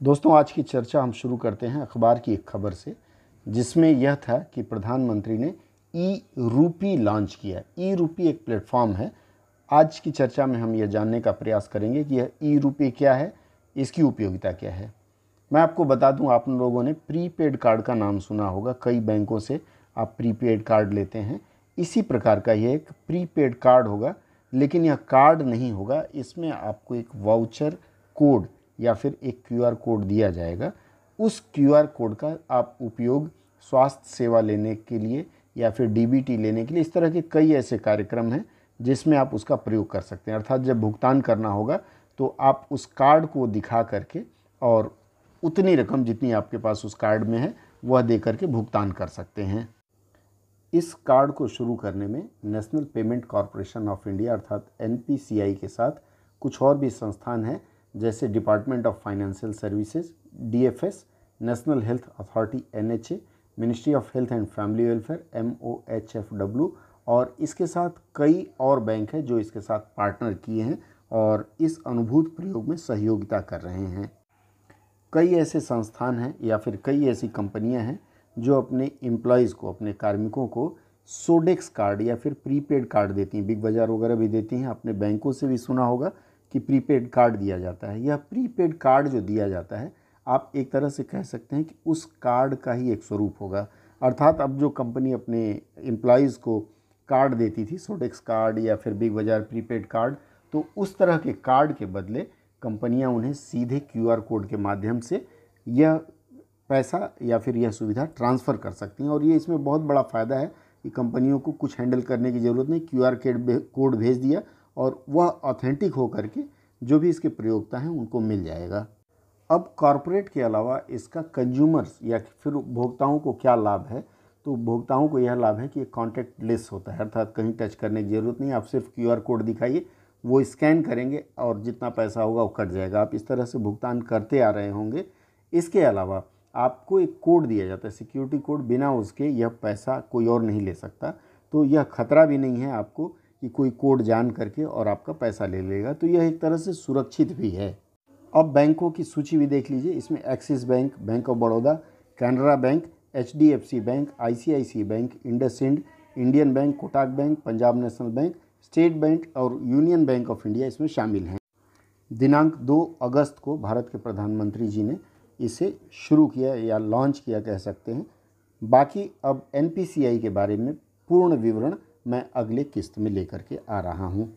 दोस्तों, आज की चर्चा हम शुरू करते हैं अखबार की एक खबर से, जिसमें यह था कि प्रधानमंत्री ने ई रूपी लॉन्च किया ई रूपी एक प्लेटफॉर्म है। आज की चर्चा में हम यह जानने का प्रयास करेंगे कि यह ई रूपी क्या है, इसकी उपयोगिता क्या है। मैं आपको बता दूँ, आप लोगों ने प्रीपेड कार्ड का नाम सुना होगा। कई बैंकों से आप प्रीपेड कार्ड लेते हैं। इसी प्रकार का यह एक प्रीपेड कार्ड होगा, लेकिन यह कार्ड नहीं होगा। इसमें आपको एक वाउचर कोड या फिर एक क्यूआर कोड दिया जाएगा, उस क्यूआर कोड का आप उपयोग स्वास्थ्य सेवा लेने के लिए या फिर डीबीटी लेने के लिए, इस तरह के कई ऐसे कार्यक्रम हैं जिसमें आप उसका प्रयोग कर सकते हैं। अर्थात जब भुगतान करना होगा तो आप उस कार्ड को दिखा करके और उतनी रकम जितनी आपके पास उस कार्ड में है, वह दे करके भुगतान कर सकते हैं। इस कार्ड को शुरू करने में national payment corporation of India अर्थात एनपीसीआई के साथ कुछ और भी संस्थान हैं जैसे department of financial services DFS national health authority NHA ministry of health and family welfare MOHFW और इसके साथ कई और बैंक हैं जो इसके साथ पार्टनर किए हैं और इस अनुभूत प्रयोग में सहयोगिता कर रहे हैं। कई ऐसे संस्थान हैं या फिर कई ऐसी कंपनियाँ हैं जो अपने एम्प्लॉयज़ को, अपने कार्मिकों को सोडेक्स कार्ड या फिर प्रीपेड कार्ड देती हैं। बिग बाज़ार वगैरह भी देती हैं। अपने बैंकों से भी सुना होगा कि प्रीपेड कार्ड दिया जाता है। यह प्रीपेड कार्ड जो दिया जाता है, आप एक तरह से कह सकते हैं कि उस कार्ड का ही एक स्वरूप होगा। अर्थात अब जो कंपनी अपने एम्प्लॉयज़ को कार्ड देती थी, सोडेक्स कार्ड या फिर बिग बाज़ार प्रीपेड कार्ड तो उस तरह के कार्ड के बदले कंपनियाँ उन्हें सीधे क्यूआर कोड के माध्यम से यह पैसा या फिर यह सुविधा ट्रांसफ़र कर सकती हैं। और ये इसमें बहुत बड़ा फ़ायदा है कि कंपनियों को कुछ हैंडल करने की ज़रूरत नहीं क्यू आर कोड भेज दिया और वह ऑथेंटिक होकर के जो भी इसके प्रयोगता हैं, उनको मिल जाएगा। अब कॉरपोरेट के अलावा इसका कंज्यूमर्स या फिर उपभोक्ताओं को क्या लाभ है? तो उपभोक्ताओं को यह लाभ है कि कॉन्टैक्ट लेस होता है, अर्थात कहीं टच करने की ज़रूरत नहीं आप सिर्फ़ क्यूआर कोड दिखाइए, वो स्कैन करेंगे और जितना पैसा होगा वो कट जाएगा। आप इस तरह से भुगतान करते आ रहे होंगे। इसके अलावा आपको एक कोड दिया जाता है सिक्योरिटी कोड बिना उसके यह पैसा कोई और नहीं ले सकता। तो यह खतरा भी नहीं है आपको कि कोई कोड जान करके और आपका पैसा ले लेगा। तो यह एक तरह से सुरक्षित भी है। अब बैंकों की सूची भी देख लीजिए। इसमें Axis bank bank of Baroda, Canara bank, HDFC bank I bank Indus Indian bank, Kotak bank, Punjab national bank, state bank और यूनियन बैंक ऑफ़ इंडिया इसमें शामिल हैं। दिनांक 2 अगस्त को भारत के प्रधानमंत्री जी ने इसे शुरू किया या लॉन्च किया कह सकते हैं। बाकी अब एनपीसीआई के बारे में पूर्ण विवरण मैं अगले किस्त में लेकर के आ रहा हूँ।